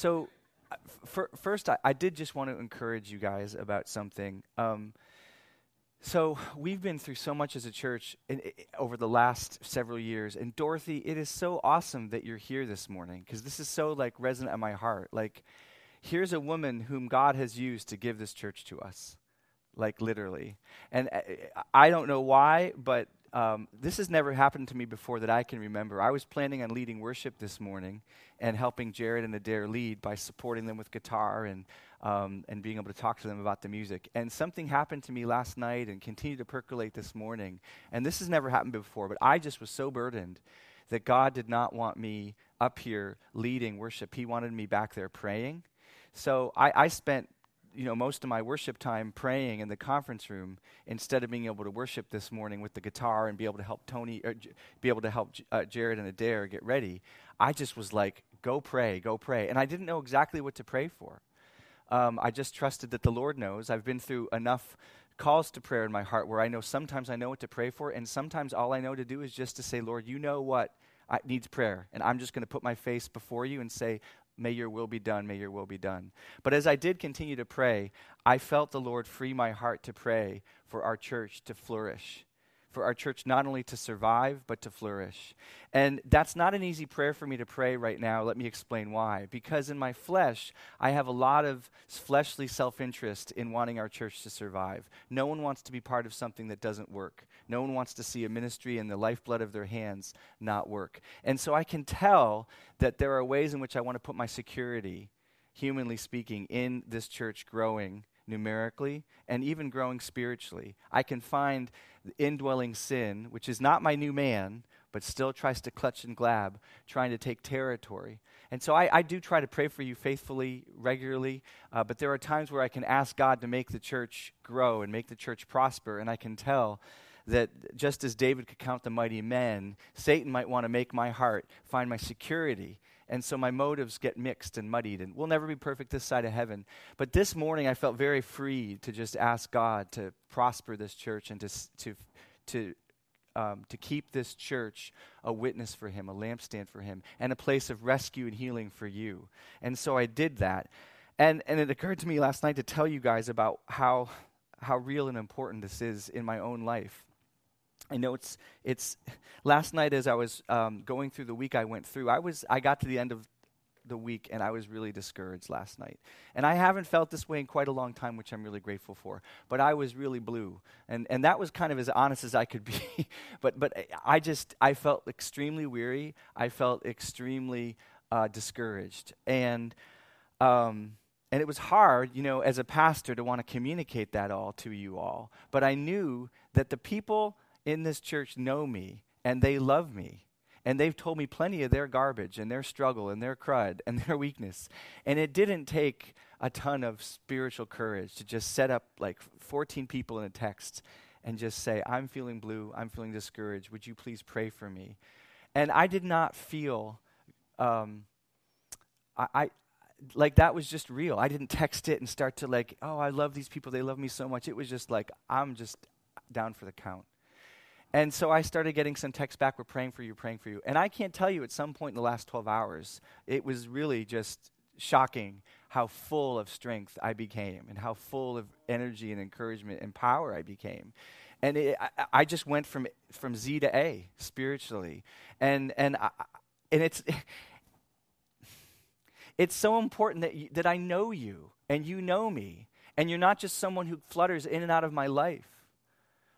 So, uh, f- first, I, I, did just want to encourage you guys about something. Um, so, we've been through so much as a church in, in, over the last several years. And, Dorothy, it is so awesome that you're here this morning because this is so, like, resonant in my heart. Like, here's a woman whom God has used to give this church to us, like, literally. And uh, I don't know why, but um, this has never happened to me before that I can remember. I was planning on leading worship this morning and helping Jared and Adair lead by supporting them with guitar and, um, and being able to talk to them about the music. And something happened to me last night and continued to percolate this morning. And this has never happened before, but I just was so burdened that God did not want me up here leading worship. He wanted me back there praying. So I, I spent you know most of my worship time praying in the conference room instead of being able to worship this morning with the guitar and be able to help Tony or J- be able to help J- uh, Jared and Adair get ready. I just was like, go pray, go pray, and I didn't know exactly what to pray for. Um, I just trusted that the Lord knows. I've been through enough calls to prayer in my heart where I know sometimes I know what to pray for, and sometimes all I know to do is just to say, Lord, you know what I, needs prayer, and I'm just going to put my face before you and say, May your will be done, may your will be done. But as I did continue to pray, I felt the Lord free my heart to pray for our church to flourish for our church not only to survive, but to flourish. And that's not an easy prayer for me to pray right now. Let me explain why. Because in my flesh, I have a lot of fleshly self interest in wanting our church to survive. No one wants to be part of something that doesn't work. No one wants to see a ministry in the lifeblood of their hands not work. And so I can tell that there are ways in which I want to put my security, humanly speaking, in this church growing numerically and even growing spiritually. I can find indwelling sin, which is not my new man, but still tries to clutch and grab, trying to take territory. And so I, I do try to pray for you faithfully, regularly, uh, but there are times where I can ask God to make the church grow and make the church prosper, and I can tell that just as David could count the mighty men, Satan might want to make my heart find my security and so my motives get mixed and muddied, and we'll never be perfect this side of heaven. But this morning, I felt very free to just ask God to prosper this church and to, to, to, um, to keep this church a witness for Him, a lampstand for Him, and a place of rescue and healing for you. And so I did that. And, and it occurred to me last night to tell you guys about how, how real and important this is in my own life. I know it's it's last night as I was um, going through the week I went through. I was I got to the end of the week and I was really discouraged last night. And I haven't felt this way in quite a long time, which I'm really grateful for. But I was really blue, and and that was kind of as honest as I could be. but but I just I felt extremely weary. I felt extremely uh, discouraged, and. Um, and it was hard, you know, as a pastor to want to communicate that all to you all. But I knew that the people in this church know me and they love me. And they've told me plenty of their garbage and their struggle and their crud and their weakness. And it didn't take a ton of spiritual courage to just set up like 14 people in a text and just say, I'm feeling blue, I'm feeling discouraged, would you please pray for me? And I did not feel, um, I, I, like that was just real. I didn't text it and start to like, oh, I love these people, they love me so much. It was just like, I'm just down for the count. And so I started getting some texts back. We're praying for you, praying for you. And I can't tell you at some point in the last 12 hours, it was really just shocking how full of strength I became and how full of energy and encouragement and power I became. And it, I, I, just went from, from Z to A spiritually. And, and, I, and it's, it's so important that, you, that I know you and you know me. And you're not just someone who flutters in and out of my life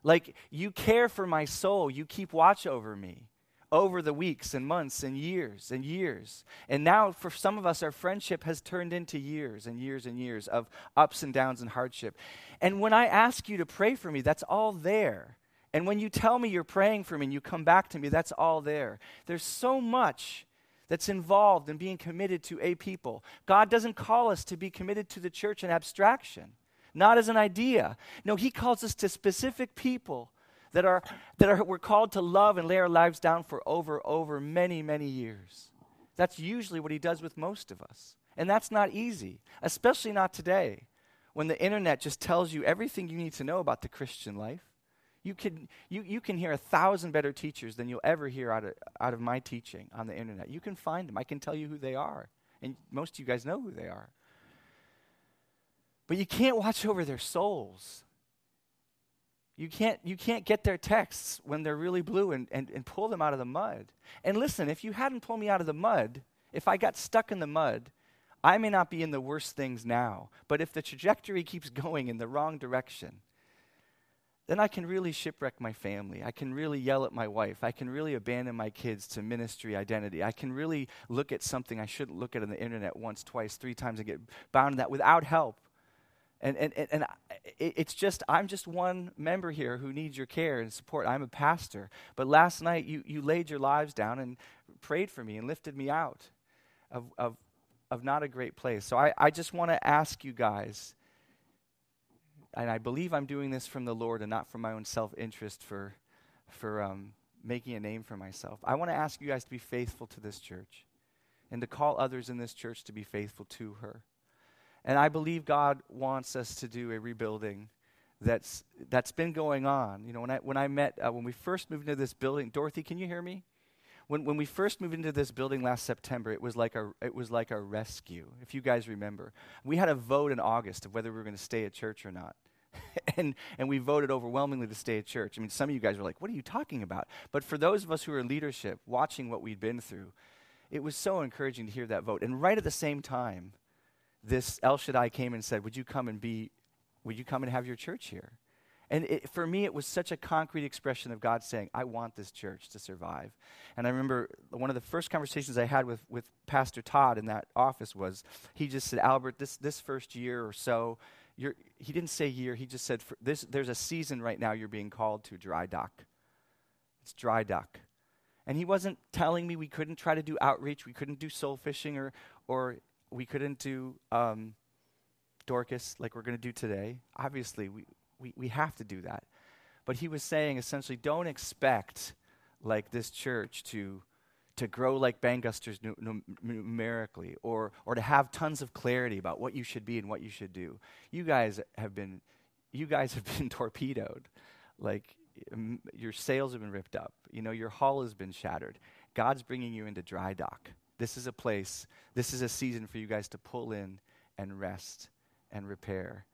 like, you care for my soul. You keep watch over me over the weeks and months and years and years. And now, for some of us, our friendship has turned into years and years and years of ups and downs and hardship. And when I ask you to pray for me, that's all there. And when you tell me you're praying for me and you come back to me, that's all there. There's so much that's involved in being committed to a people. God doesn't call us to be committed to the church in abstraction not as an idea. No, he calls us to specific people that are that are we're called to love and lay our lives down for over over many many years. That's usually what he does with most of us. And that's not easy, especially not today when the internet just tells you everything you need to know about the Christian life. You can, you, you can hear a thousand better teachers than you'll ever hear out of, out of my teaching on the internet. You can find them. I can tell you who they are And most of you guys know who they are. But you can't watch over their souls. You can't, you can't get their texts when they're really blue and, and, and pull them out of the mud. And listen, if you hadn't pulled me out of the mud, if I got stuck in the mud, I may not be in the worst things now. But if the trajectory keeps going in the wrong direction, then I can really shipwreck my family. I can really yell at my wife. I can really abandon my kids to ministry identity. I can really look at something I shouldn't look at on the internet once, twice, three times and get bound in that without help. And, and, and, and it's just, I'm just one member here who needs your care and support. I'm a pastor. But last night, you, you laid your lives down and prayed for me and lifted me out of, of, of not a great place. So I, I just want to ask you guys, and I believe I'm doing this from the Lord and not from my own self interest for, for um, making a name for myself. I want to ask you guys to be faithful to this church and to call others in this church to be faithful to her. And I believe God wants us to do a rebuilding that's, that's been going on. You know, when I, when I met, uh, when we first moved into this building, Dorothy, can you hear me? When, when we first moved into this building last September, it was, like a, it was like a rescue, if you guys remember. We had a vote in August of whether we were going to stay at church or not. and, and we voted overwhelmingly to stay at church. I mean, some of you guys were like, what are you talking about? But for those of us who are in leadership, watching what we'd been through, it was so encouraging to hear that vote. And right at the same time, this El Shaddai came and said, Would you come and be, would you come and have your church here? And it, for me, it was such a concrete expression of God saying, I want this church to survive. And I remember one of the first conversations I had with, with Pastor Todd in that office was he just said, Albert, this, this first year or so, you're, he didn't say year, he just said, this, there's a season right now you're being called to dry dock. It's dry dock. And he wasn't telling me we couldn't try to do outreach, we couldn't do soul fishing or, or we couldn't do um, Dorcas like we're going to do today. Obviously, we, we, we have to do that. But he was saying essentially, don't expect like this church to to grow like Bangusters numerically or or to have tons of clarity about what you should be and what you should do. You guys have been you guys have been torpedoed. Like um, your sails have been ripped up. You know, your hull has been shattered. God's bringing you into dry dock. This is a place, this is a season for you guys to pull in and rest and repair.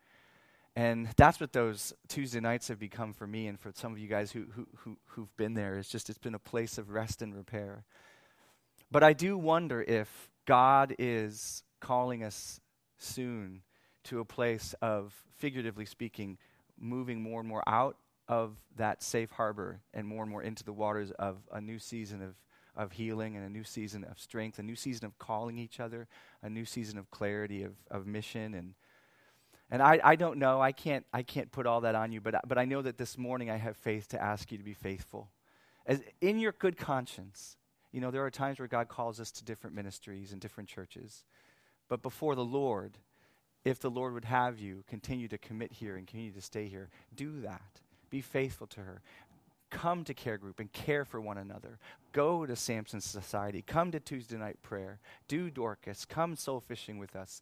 And that's what those Tuesday nights have become for me and for some of you guys who, who, who, who've been there. It's just, it's been a place of rest and repair. But I do wonder if God is calling us soon to a place of, figuratively speaking, moving more and more out of that safe harbor and more and more into the waters of a new season of of healing and a new season of strength, a new season of calling each other, a new season of clarity of, of mission and and I, I don't know, I can't I can't put all that on you, but but I know that this morning I have faith to ask you to be faithful. As in your good conscience. You know, there are times where God calls us to different ministries and different churches. But before the Lord, if the Lord would have you continue to commit here and continue to stay here, do that. Be faithful to her come to care group and care for one another. Go to Samson Society. Come to Tuesday night prayer. Do Dorcas. Come soul fishing with us.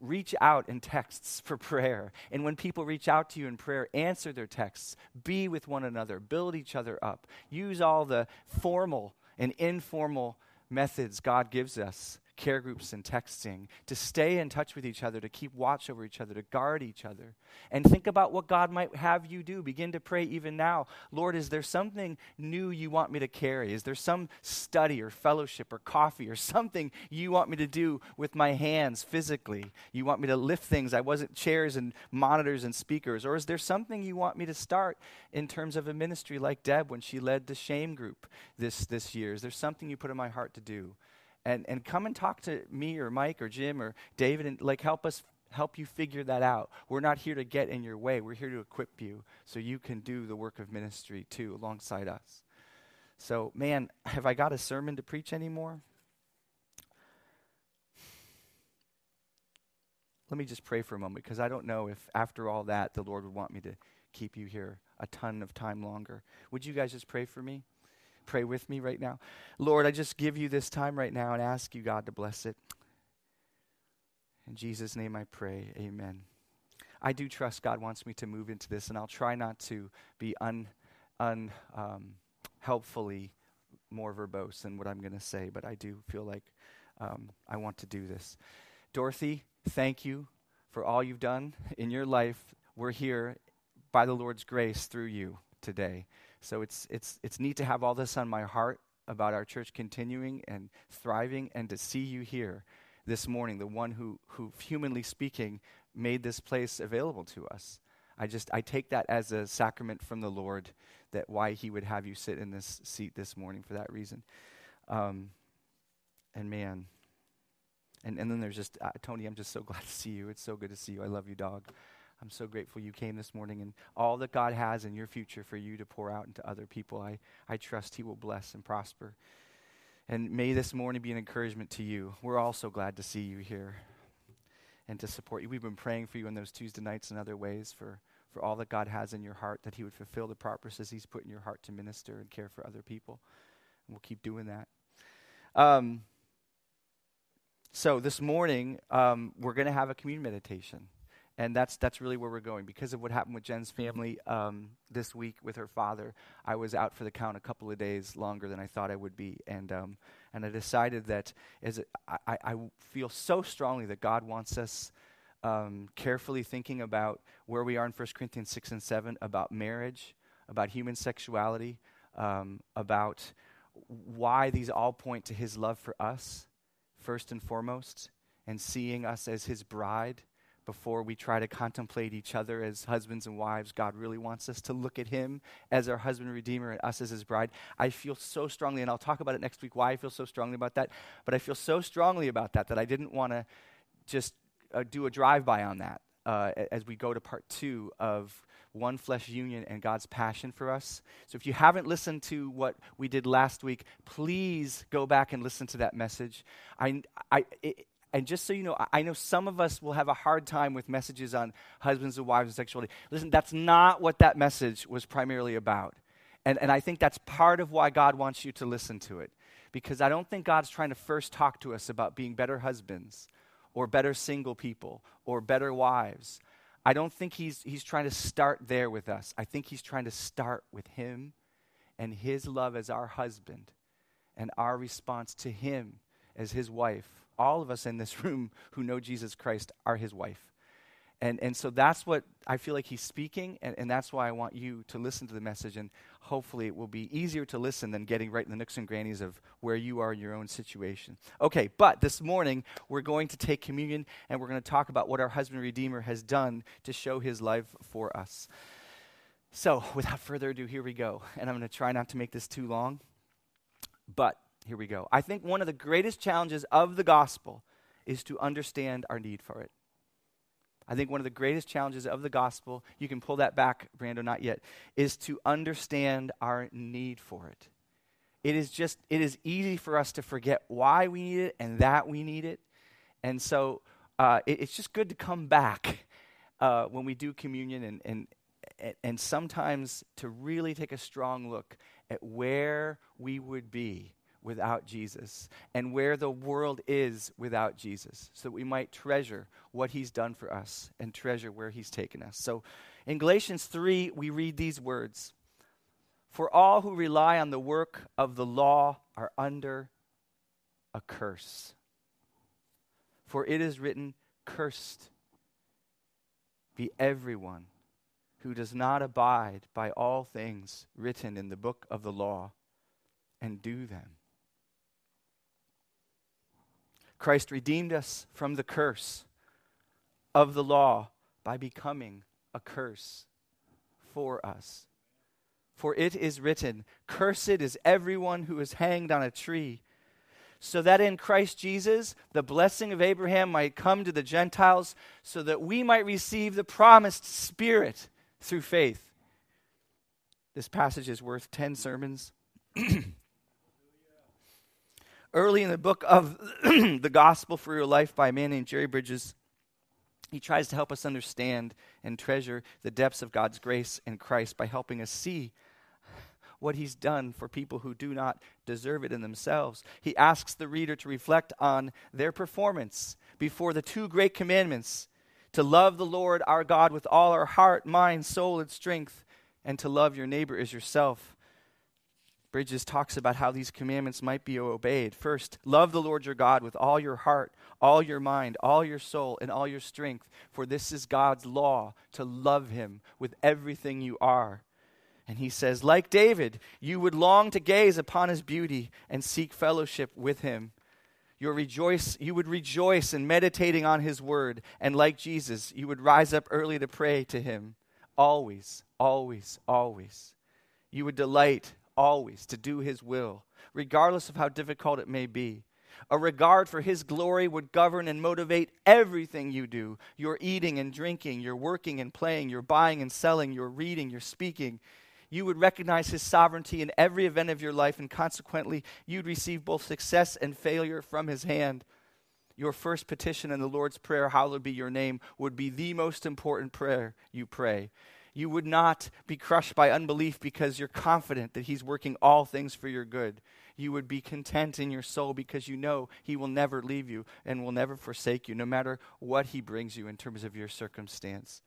Reach out in texts for prayer. And when people reach out to you in prayer, answer their texts. Be with one another. Build each other up. Use all the formal and informal methods God gives us care groups and texting, to stay in touch with each other, to keep watch over each other, to guard each other. And think about what God might have you do. Begin to pray even now. Lord, is there something new you want me to carry? Is there some study or fellowship or coffee or something you want me to do with my hands physically? You want me to lift things I wasn't chairs and monitors and speakers? Or is there something you want me to start in terms of a ministry like Deb when she led the shame group this, this year? Is there something you put in my heart to do? And, and come and talk to me or Mike or Jim or David and like help us help you figure that out. We're not here to get in your way. We're here to equip you so you can do the work of ministry too alongside us. So, man, have I got a sermon to preach anymore? Let me just pray for a moment because I don't know if after all that the Lord would want me to keep you here a ton of time longer. Would you guys just pray for me? Pray with me right now? Lord, I just give you this time right now and ask you, God, to bless it. In Jesus' name I pray. Amen. I do trust God wants me to move into this, and I'll try not to be un, un um, helpfully more verbose than what I'm going to say, but I do feel like um, I want to do this. Dorothy, thank you for all you've done in your life. We're here by the Lord's grace through you today. So it's, it's, it's neat to have all this on my heart about our church continuing and thriving and to see you here this morning, the one who, who humanly speaking, made this place available to us. I just I take that as a sacrament from the Lord that why He would have you sit in this seat this morning for that reason. Um, and man, and and then there's just uh, Tony. I'm just so glad to see you. It's so good to see you. I love you, dog. I'm so grateful you came this morning and all that God has in your future for you to pour out into other people. I, I trust He will bless and prosper. And may this morning be an encouragement to you. We're all so glad to see you here and to support you. We've been praying for you on those Tuesday nights and other ways for, for all that God has in your heart, that He would fulfill the purposes He's put in your heart to minister and care for other people. And we'll keep doing that. Um, so this morning, um, we're going to have a communion meditation and that's that's really where we're going because of what happened with Jen's family um, this week with her father. I was out for the count a couple of days longer than I thought I would be, and um, and I decided that as it, I, I feel so strongly that God wants us um, carefully thinking about where we are in 1 Corinthians six and seven about marriage, about human sexuality, um, about why these all point to His love for us first and foremost, and seeing us as His bride before we try to contemplate each other as husbands and wives. God really wants us to look at Him as our husband redeemer and us as His bride. I feel so strongly, and I'll talk about it next week why I feel so strongly about that, but I feel so strongly about that that I didn't want to just uh, do a drive by on that uh, as we go to part two of one flesh union and God's passion for us. So if you haven't listened to what we did last week, please go back and listen to that message. I, I, it, and just so you know, I know some of us will have a hard time with messages on husbands and wives and sexuality. Listen, that's not what that message was primarily about. And, and I think that's part of why God wants you to listen to it. Because I don't think God's trying to first talk to us about being better husbands or better single people or better wives. I don't think he's, he's trying to start there with us. I think he's trying to start with him and his love as our husband and our response to him as his wife all of us in this room who know Jesus Christ are his wife. And, and so that's what I feel like he's speaking, and, and that's why I want you to listen to the message, and hopefully it will be easier to listen than getting right in the nooks and grannies of where you are in your own situation. Okay, but this morning we're going to take communion, and we're going to talk about what our husband Redeemer has done to show his life for us. So, without further ado, here we go. And I'm going to try not to make this too long, but here we go. I think one of the greatest challenges of the gospel is to understand our need for it. I think one of the greatest challenges of the gospel, you can pull that back, Brando, not yet, is to understand our need for it. It is just, it is easy for us to forget why we need it and that we need it. And so uh, it, it's just good to come back uh, when we do communion and, and, and sometimes to really take a strong look at where we would be without Jesus and where the world is without Jesus, so that we might treasure what he's done for us and treasure where he's taken us. So in Galatians 3, we read these words For all who rely on the work of the law are under a curse. For it is written, Cursed be everyone who does not abide by all things written in the book of the law and do them. Christ redeemed us from the curse of the law by becoming a curse for us. For it is written, Cursed is everyone who is hanged on a tree, so that in Christ Jesus the blessing of Abraham might come to the Gentiles, so that we might receive the promised Spirit through faith. This passage is worth 10 sermons. early in the book of the Gospel for Your Life by a man named Jerry Bridges, he tries to help us understand and treasure the depths of God's grace in Christ by helping us see what he's done for people who do not deserve it in themselves. He asks the reader to reflect on their performance before the two great commandments to love the Lord our God with all our heart, mind, soul, and strength, and to love your neighbor as yourself Bridges talks about how these commandments might be obeyed. First, love the Lord your God with all your heart, all your mind, all your soul, and all your strength, for this is God's law to love him with everything you are. And he says, like David, you would long to gaze upon his beauty and seek fellowship with him. You rejoice, you would rejoice in meditating on his word, and like Jesus, you would rise up early to pray to him. Always, always, always. You would delight always to do his will, regardless of how difficult it may be. A regard for his glory would govern and motivate everything you do your eating and drinking, your working and playing, your buying and selling, your reading, your speaking. You would recognize his sovereignty in every event of your life, and consequently, you'd receive both success and failure from his hand. Your first petition in the Lord's Prayer, Hallowed be your name, would be the most important prayer you pray you would not be crushed by unbelief because you're confident that He's working all things for your good. You would be content in your soul because you know He will never leave you and will never forsake you, no matter what He brings you in terms of your circumstance.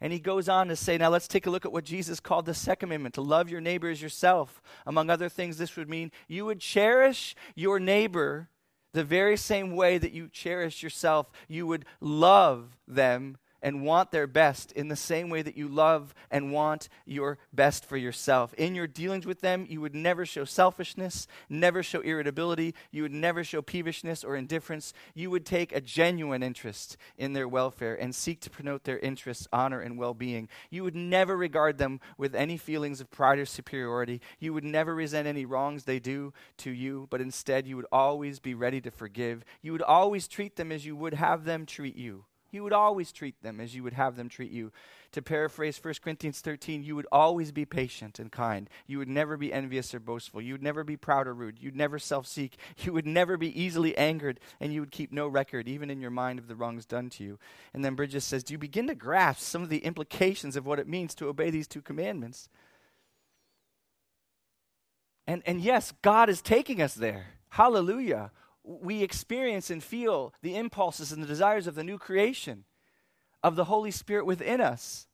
And he goes on to say, now let's take a look at what Jesus called the second commandment to love your neighbor as yourself. Among other things, this would mean you would cherish your neighbor the very same way that you cherish yourself. You would love them and want their best in the same way that you love and want your best for yourself. In your dealings with them, you would never show selfishness, never show irritability, you would never show peevishness or indifference. You would take a genuine interest in their welfare and seek to promote their interests, honor, and well being. You would never regard them with any feelings of pride or superiority. You would never resent any wrongs they do to you, but instead you would always be ready to forgive. You would always treat them as you would have them treat you. You would always treat them as you would have them treat you. To paraphrase 1 Corinthians 13, you would always be patient and kind. You would never be envious or boastful. You would never be proud or rude. You'd never self seek. You would never be easily angered, and you would keep no record, even in your mind, of the wrongs done to you. And then Bridges says, Do you begin to grasp some of the implications of what it means to obey these two commandments? And, and yes, God is taking us there. Hallelujah we experience and feel the impulses and the desires of the new creation, of the Holy Spirit within us.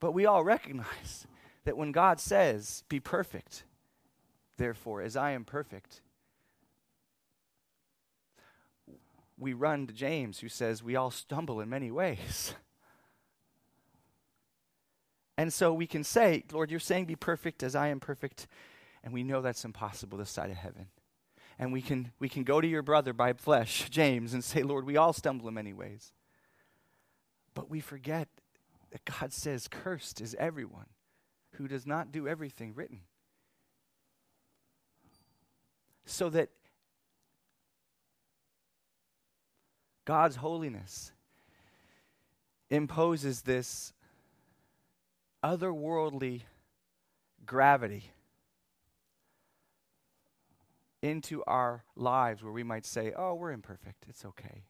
But we all recognize that when God says, Be perfect, therefore, as I am perfect, we run to James, who says, We all stumble in many ways. And so we can say, Lord, you're saying, Be perfect as I am perfect. And we know that's impossible this side of heaven and we can, we can go to your brother by flesh, James, and say, Lord, we all stumble in many ways. But we forget that God says, Cursed is everyone who does not do everything written. So that God's holiness imposes this otherworldly gravity into our lives where we might say, oh, we're imperfect. It's okay.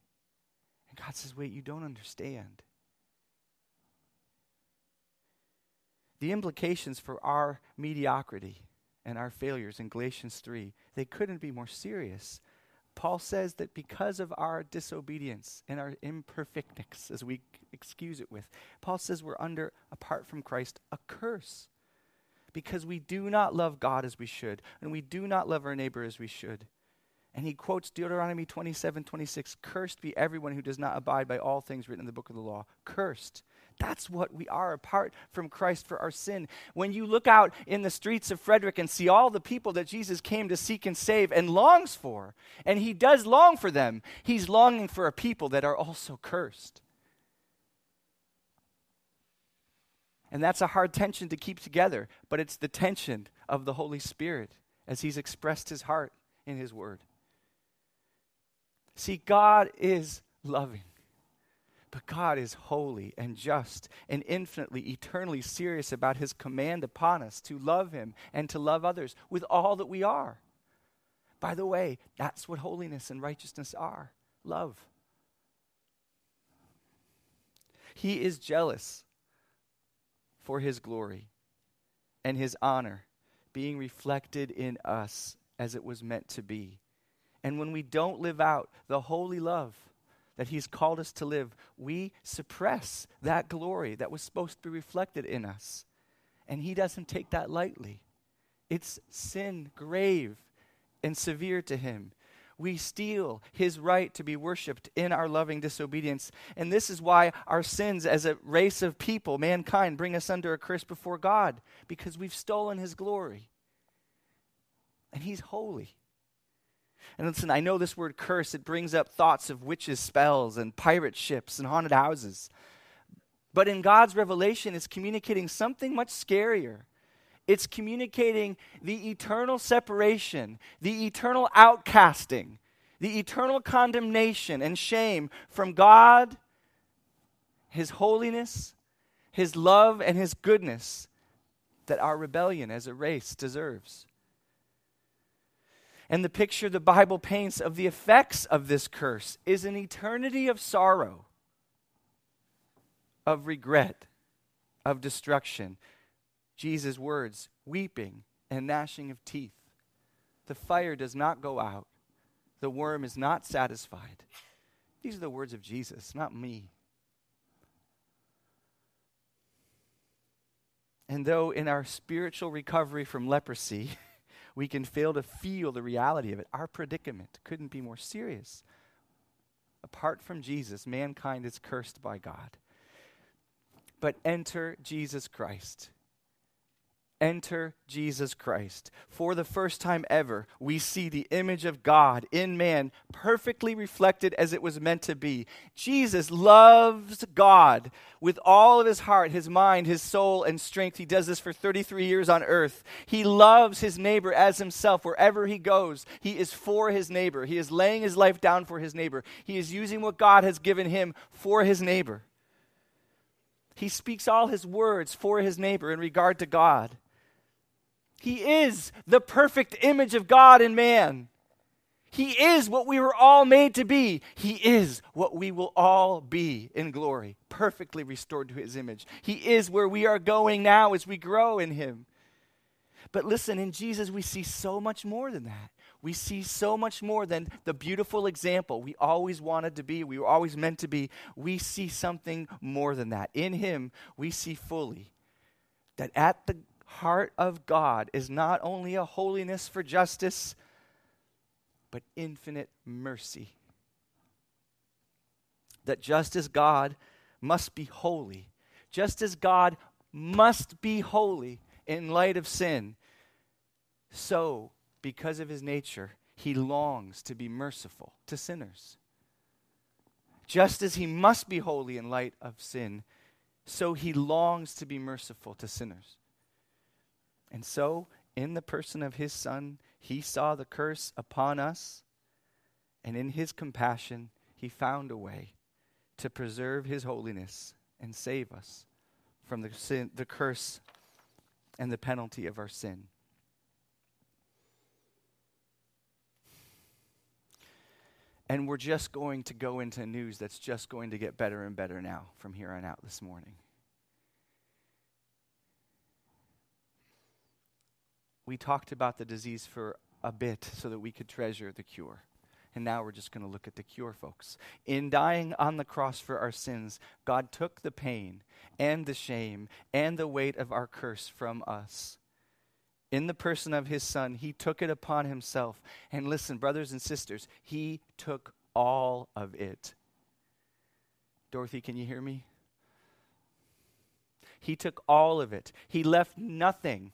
And God says, wait, you don't understand. The implications for our mediocrity and our failures in Galatians 3, they couldn't be more serious. Paul says that because of our disobedience and our imperfectness, as we excuse it with, Paul says we're under, apart from Christ, a curse because we do not love God as we should, and we do not love our neighbor as we should. And he quotes Deuteronomy 27 26 Cursed be everyone who does not abide by all things written in the book of the law. Cursed. That's what we are apart from Christ for our sin. When you look out in the streets of Frederick and see all the people that Jesus came to seek and save and longs for, and he does long for them, he's longing for a people that are also cursed. And that's a hard tension to keep together, but it's the tension of the Holy Spirit as He's expressed His heart in His Word. See, God is loving, but God is holy and just and infinitely, eternally serious about His command upon us to love Him and to love others with all that we are. By the way, that's what holiness and righteousness are love. He is jealous for his glory and his honor being reflected in us as it was meant to be. And when we don't live out the holy love that he's called us to live, we suppress that glory that was supposed to be reflected in us. And he doesn't take that lightly. It's sin, grave and severe to him. We steal his right to be worshiped in our loving disobedience. And this is why our sins as a race of people, mankind, bring us under a curse before God, because we've stolen his glory. And he's holy. And listen, I know this word curse, it brings up thoughts of witches' spells and pirate ships and haunted houses. But in God's revelation, it's communicating something much scarier. It's communicating the eternal separation, the eternal outcasting, the eternal condemnation and shame from God, His holiness, His love, and His goodness that our rebellion as a race deserves. And the picture the Bible paints of the effects of this curse is an eternity of sorrow, of regret, of destruction, Jesus' words weeping and gnashing of teeth. The fire does not go out, the worm is not satisfied. These are the words of Jesus, not me. And though in our spiritual recovery from leprosy, we can fail to feel the reality of it, our predicament couldn't be more serious. Apart from Jesus, mankind is cursed by God. But enter Jesus Christ enter Jesus Christ. For the first time ever, we see the image of God in man perfectly reflected as it was meant to be. Jesus loves God with all of his heart, his mind, his soul, and strength. He does this for 33 years on earth. He loves his neighbor as himself wherever he goes. He is for his neighbor. He is laying his life down for his neighbor. He is using what God has given him for his neighbor. He speaks all his words for his neighbor in regard to God. He is the perfect image of God in man. He is what we were all made to be. He is what we will all be in glory, perfectly restored to his image. He is where we are going now as we grow in him. But listen, in Jesus, we see so much more than that. We see so much more than the beautiful example we always wanted to be, we were always meant to be. We see something more than that. In him, we see fully that at the heart of God is not only a holiness for justice, but infinite mercy. That just as God must be holy, just as God must be holy in light of sin, so, because of his nature, he longs to be merciful to sinners. Just as he must be holy in light of sin, so he longs to be merciful to sinners. And so, in the person of his Son, he saw the curse upon us, and in his compassion, he found a way to preserve his holiness and save us from the, sin, the curse and the penalty of our sin. And we're just going to go into news that's just going to get better and better now from here on out this morning. We talked about the disease for a bit so that we could treasure the cure. And now we're just going to look at the cure, folks. In dying on the cross for our sins, God took the pain and the shame and the weight of our curse from us. In the person of his son, he took it upon himself. And listen, brothers and sisters, he took all of it. Dorothy, can you hear me? He took all of it. He left nothing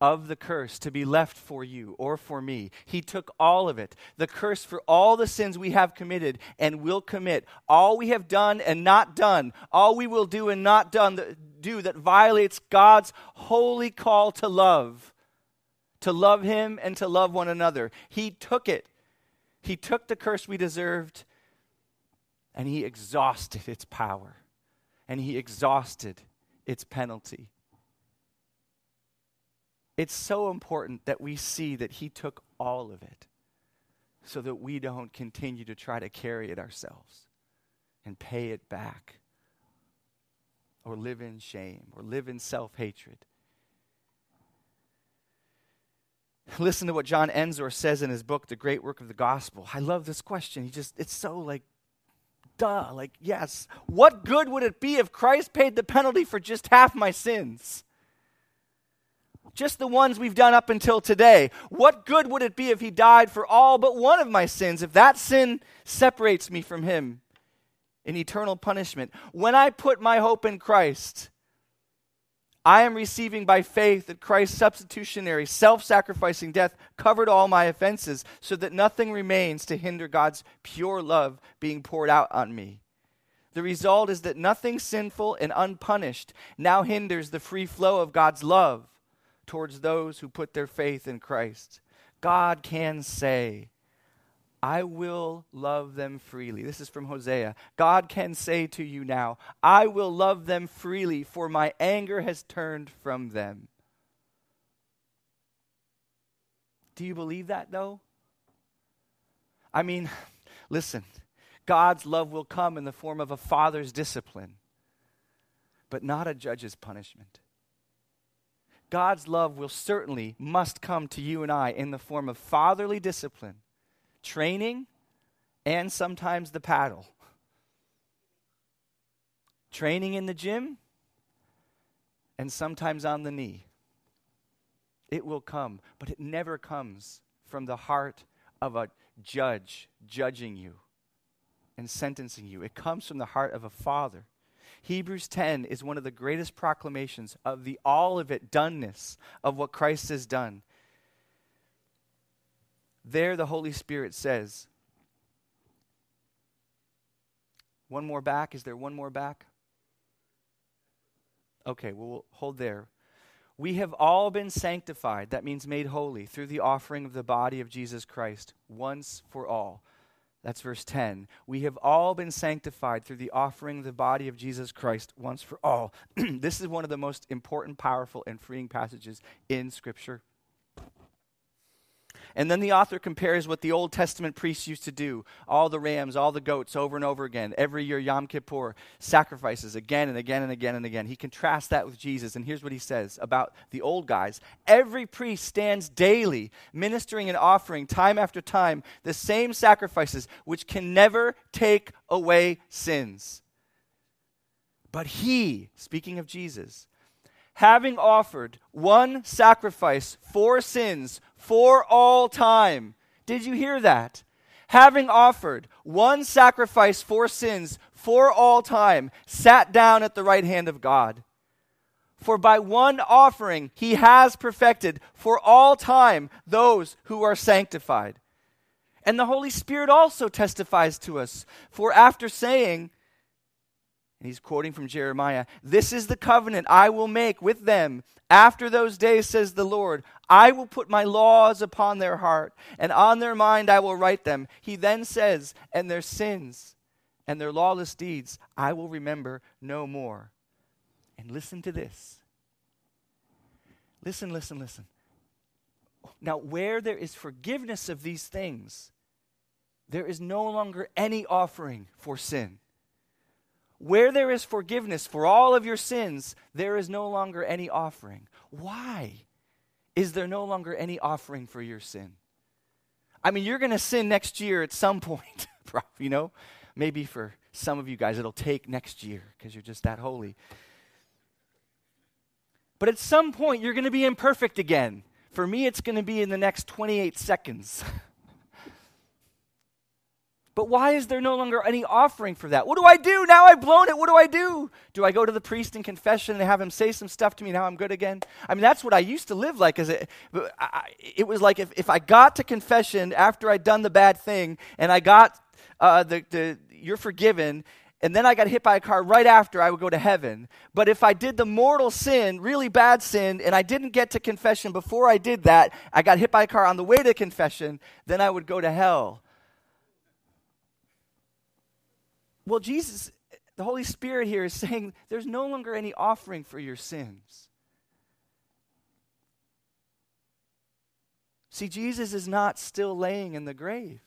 of the curse to be left for you or for me. He took all of it. The curse for all the sins we have committed and will commit. All we have done and not done. All we will do and not done do that violates God's holy call to love. To love him and to love one another. He took it. He took the curse we deserved and he exhausted its power. And he exhausted its penalty. It's so important that we see that He took all of it so that we don't continue to try to carry it ourselves and pay it back or live in shame or live in self hatred. Listen to what John Ensor says in his book, The Great Work of the Gospel. I love this question. He just, it's so like, duh, like, yes. What good would it be if Christ paid the penalty for just half my sins? Just the ones we've done up until today. What good would it be if he died for all but one of my sins, if that sin separates me from him in eternal punishment? When I put my hope in Christ, I am receiving by faith that Christ's substitutionary, self sacrificing death covered all my offenses, so that nothing remains to hinder God's pure love being poured out on me. The result is that nothing sinful and unpunished now hinders the free flow of God's love towards those who put their faith in Christ. God can say, I will love them freely. This is from Hosea. God can say to you now, I will love them freely, for my anger has turned from them. Do you believe that, though? I mean, listen, God's love will come in the form of a father's discipline, but not a judge's punishment. God's love will certainly must come to you and I in the form of fatherly discipline training, and sometimes the paddle. Training in the gym, and sometimes on the knee. It will come, but it never comes from the heart of a judge judging you and sentencing you. It comes from the heart of a father. Hebrews 10 is one of the greatest proclamations of the all of it doneness of what Christ has done. There, the Holy Spirit says, One more back? Is there one more back? Okay, well, we'll hold there. We have all been sanctified, that means made holy, through the offering of the body of Jesus Christ, once for all. That's verse 10. We have all been sanctified through the offering of the body of Jesus Christ once for all. this is one of the most important, powerful, and freeing passages in Scripture. And then the author compares what the Old Testament priests used to do all the rams, all the goats over and over again. Every year, Yom Kippur, sacrifices again and again and again and again. He contrasts that with Jesus. And here's what he says about the old guys Every priest stands daily, ministering and offering time after time the same sacrifices, which can never take away sins. But he, speaking of Jesus, having offered one sacrifice for sins for all time. Did you hear that? Having offered one sacrifice for sins for all time, sat down at the right hand of God. For by one offering he has perfected for all time those who are sanctified. And the Holy Spirit also testifies to us. For after saying, and he's quoting from Jeremiah This is the covenant I will make with them. After those days, says the Lord, I will put my laws upon their heart, and on their mind I will write them. He then says, And their sins and their lawless deeds I will remember no more. And listen to this. Listen, listen, listen. Now, where there is forgiveness of these things, there is no longer any offering for sin. Where there is forgiveness for all of your sins, there is no longer any offering. Why is there no longer any offering for your sin? I mean, you're going to sin next year at some point, you know? Maybe for some of you guys, it'll take next year because you're just that holy. But at some point, you're going to be imperfect again. For me, it's going to be in the next 28 seconds. But why is there no longer any offering for that? What do I do? Now I've blown it. What do I do? Do I go to the priest in confession and have him say some stuff to me? Now I'm good again? I mean, that's what I used to live like. As it, it was like if, if I got to confession after I'd done the bad thing and I got uh, the, the you're forgiven, and then I got hit by a car right after, I would go to heaven. But if I did the mortal sin, really bad sin, and I didn't get to confession before I did that, I got hit by a car on the way to confession, then I would go to hell. Well, Jesus, the Holy Spirit here is saying there's no longer any offering for your sins. See, Jesus is not still laying in the grave.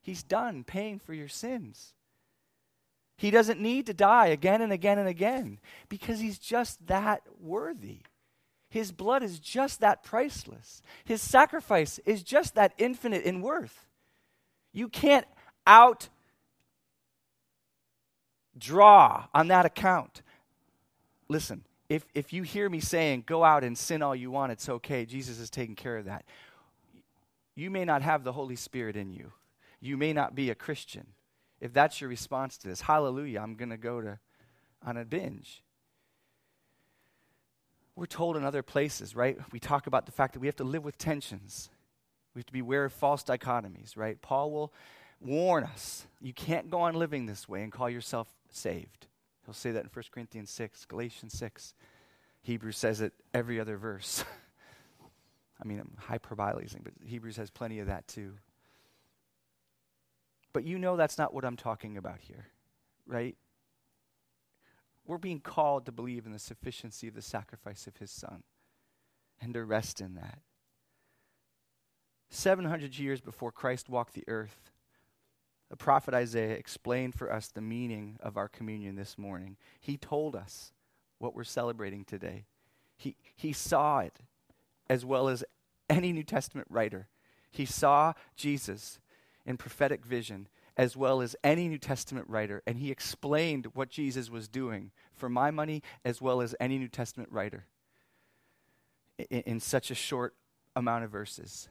He's done paying for your sins. He doesn't need to die again and again and again because he's just that worthy. His blood is just that priceless. His sacrifice is just that infinite in worth. You can't out draw on that account. Listen, if, if you hear me saying, go out and sin all you want, it's okay, Jesus is taking care of that. You may not have the Holy Spirit in you. You may not be a Christian. If that's your response to this, hallelujah, I'm going to go to on a binge. We're told in other places, right? We talk about the fact that we have to live with tensions. We have to beware of false dichotomies, right? Paul will warn us you can't go on living this way and call yourself saved. He'll say that in 1 Corinthians 6, Galatians 6. Hebrews says it every other verse. I mean, I'm hyperbolizing, but Hebrews has plenty of that too. But you know that's not what I'm talking about here, right? We're being called to believe in the sufficiency of the sacrifice of his son and to rest in that. 700 years before Christ walked the earth, the prophet Isaiah explained for us the meaning of our communion this morning. He told us what we're celebrating today. He, he saw it as well as any New Testament writer. He saw Jesus in prophetic vision as well as any New Testament writer, and he explained what Jesus was doing for my money as well as any New Testament writer in, in such a short amount of verses.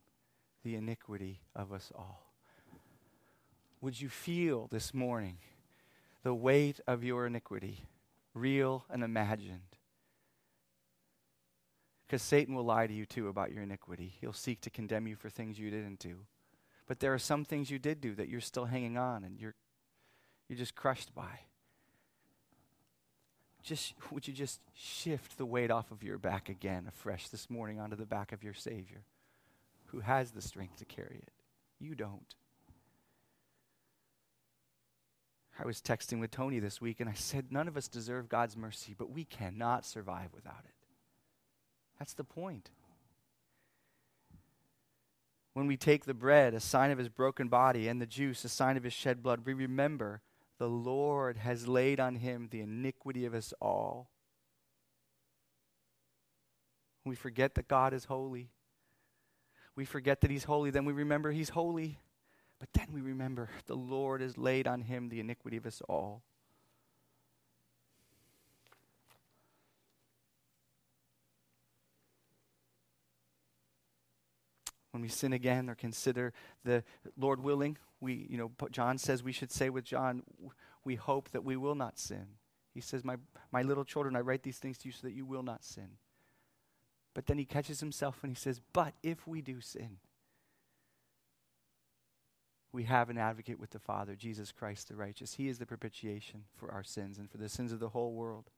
the iniquity of us all. Would you feel this morning the weight of your iniquity, real and imagined? Because Satan will lie to you too about your iniquity. He'll seek to condemn you for things you didn't do. But there are some things you did do that you're still hanging on and you're, you're just crushed by. Just, would you just shift the weight off of your back again, afresh this morning, onto the back of your Savior? Who has the strength to carry it. You don't. I was texting with Tony this week and I said, None of us deserve God's mercy, but we cannot survive without it. That's the point. When we take the bread, a sign of his broken body, and the juice, a sign of his shed blood, we remember the Lord has laid on him the iniquity of us all. We forget that God is holy we forget that he's holy. Then we remember he's holy. But then we remember the Lord has laid on him the iniquity of us all. When we sin again or consider the Lord willing, we, you know, John says we should say with John, we hope that we will not sin. He says, my, my little children, I write these things to you so that you will not sin. But then he catches himself and he says, But if we do sin, we have an advocate with the Father, Jesus Christ the righteous. He is the propitiation for our sins and for the sins of the whole world.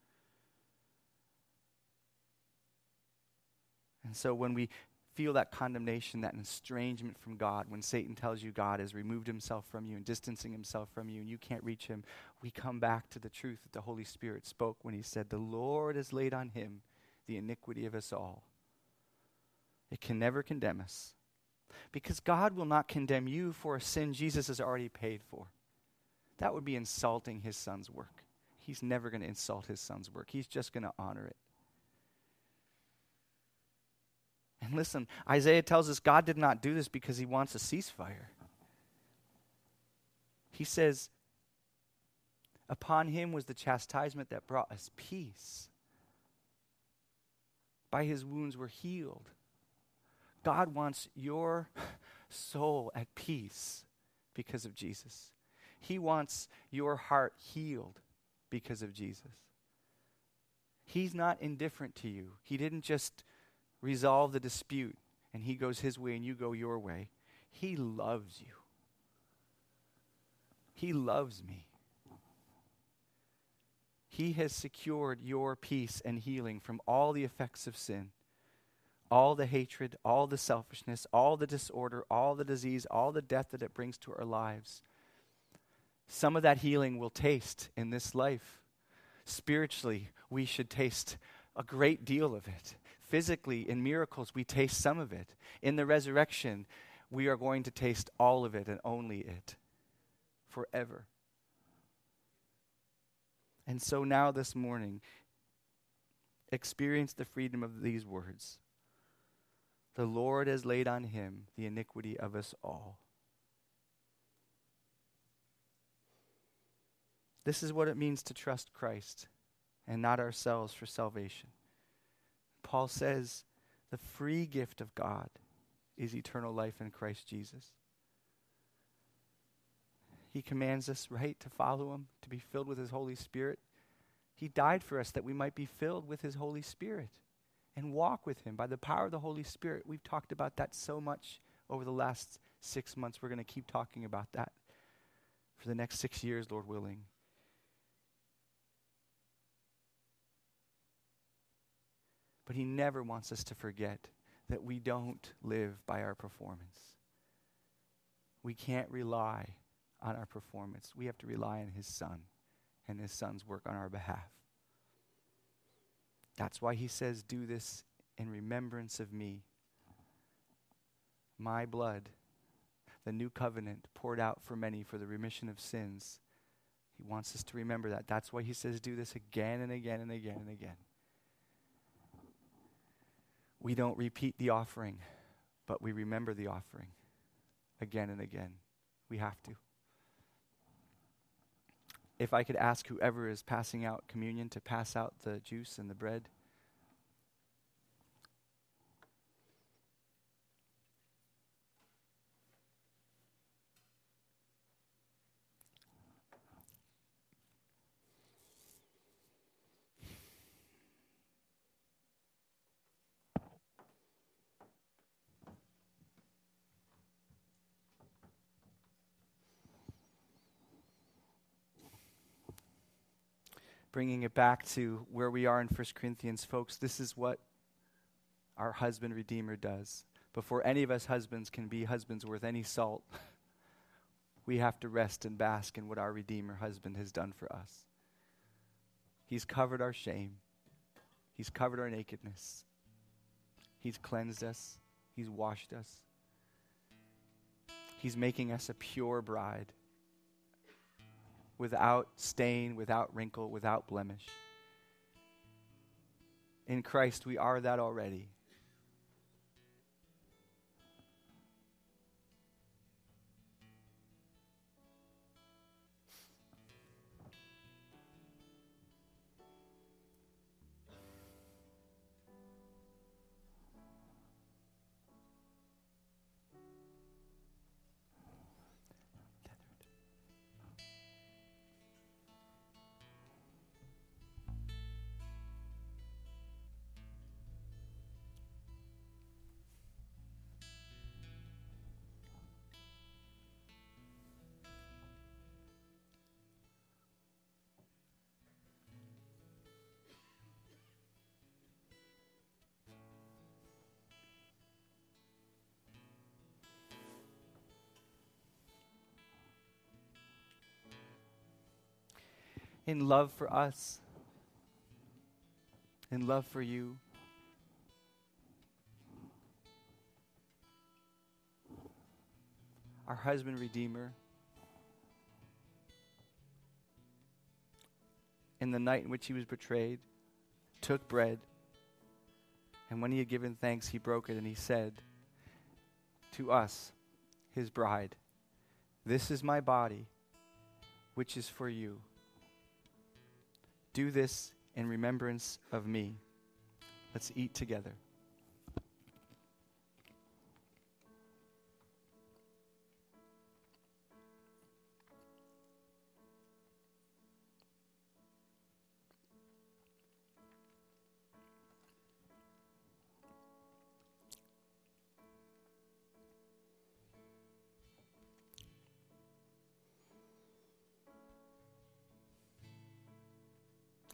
And so when we feel that condemnation, that estrangement from God, when Satan tells you God has removed himself from you and distancing himself from you and you can't reach him, we come back to the truth that the Holy Spirit spoke when he said, The Lord has laid on him the iniquity of us all. It can never condemn us. Because God will not condemn you for a sin Jesus has already paid for. That would be insulting his son's work. He's never going to insult his son's work, he's just going to honor it. And listen, Isaiah tells us God did not do this because he wants a ceasefire. He says, Upon him was the chastisement that brought us peace by his wounds we're healed. God wants your soul at peace because of Jesus. He wants your heart healed because of Jesus. He's not indifferent to you. He didn't just resolve the dispute and he goes his way and you go your way. He loves you. He loves me. He has secured your peace and healing from all the effects of sin, all the hatred, all the selfishness, all the disorder, all the disease, all the death that it brings to our lives. Some of that healing we'll taste in this life. Spiritually, we should taste a great deal of it. Physically, in miracles, we taste some of it. In the resurrection, we are going to taste all of it and only it forever. And so now, this morning, experience the freedom of these words The Lord has laid on him the iniquity of us all. This is what it means to trust Christ and not ourselves for salvation. Paul says the free gift of God is eternal life in Christ Jesus. He commands us, right, to follow him, to be filled with his Holy Spirit. He died for us that we might be filled with his Holy Spirit and walk with him by the power of the Holy Spirit. We've talked about that so much over the last six months. We're going to keep talking about that for the next six years, Lord willing. But he never wants us to forget that we don't live by our performance. We can't rely on our performance. We have to rely on his son and his son's work on our behalf. That's why he says, Do this in remembrance of me. My blood, the new covenant poured out for many for the remission of sins. He wants us to remember that. That's why he says, Do this again and again and again and again we don't repeat the offering, but we remember the offering again and again. We have to. If I could ask whoever is passing out communion to pass out the juice and the bread. Bringing it back to where we are in 1 Corinthians, folks, this is what our husband redeemer does. Before any of us husbands can be husbands worth any salt, we have to rest and bask in what our redeemer husband has done for us. He's covered our shame. He's covered our nakedness. He's cleansed us. He's washed us. He's making us a pure bride without stain, without wrinkle, without blemish. In Christ, we are that already. In love for us, in love for you. Our husband, Redeemer, in the night in which he was betrayed, took bread, and when he had given thanks, he broke it and he said to us, his bride, This is my body, which is for you. Do this in remembrance of me. Let's eat together.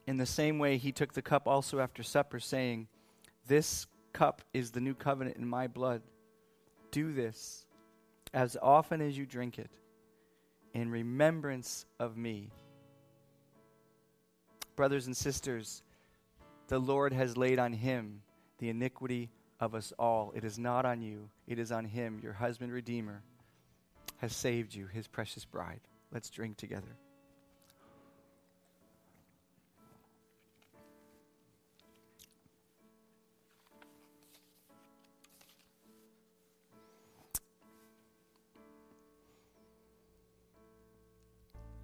In the same way, he took the cup also after supper, saying, This cup is the new covenant in my blood. Do this as often as you drink it in remembrance of me. Brothers and sisters, the Lord has laid on him the iniquity of us all. It is not on you, it is on him, your husband, Redeemer, has saved you, his precious bride. Let's drink together.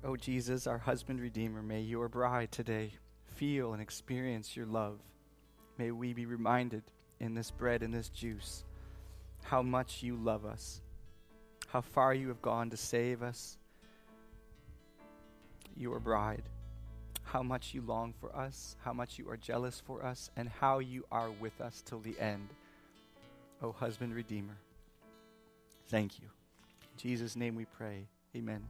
Oh, Jesus, our husband redeemer, may your bride today feel and experience your love. May we be reminded in this bread and this juice how much you love us, how far you have gone to save us, your bride, how much you long for us, how much you are jealous for us, and how you are with us till the end. O oh, husband redeemer, thank you. In Jesus' name we pray. Amen.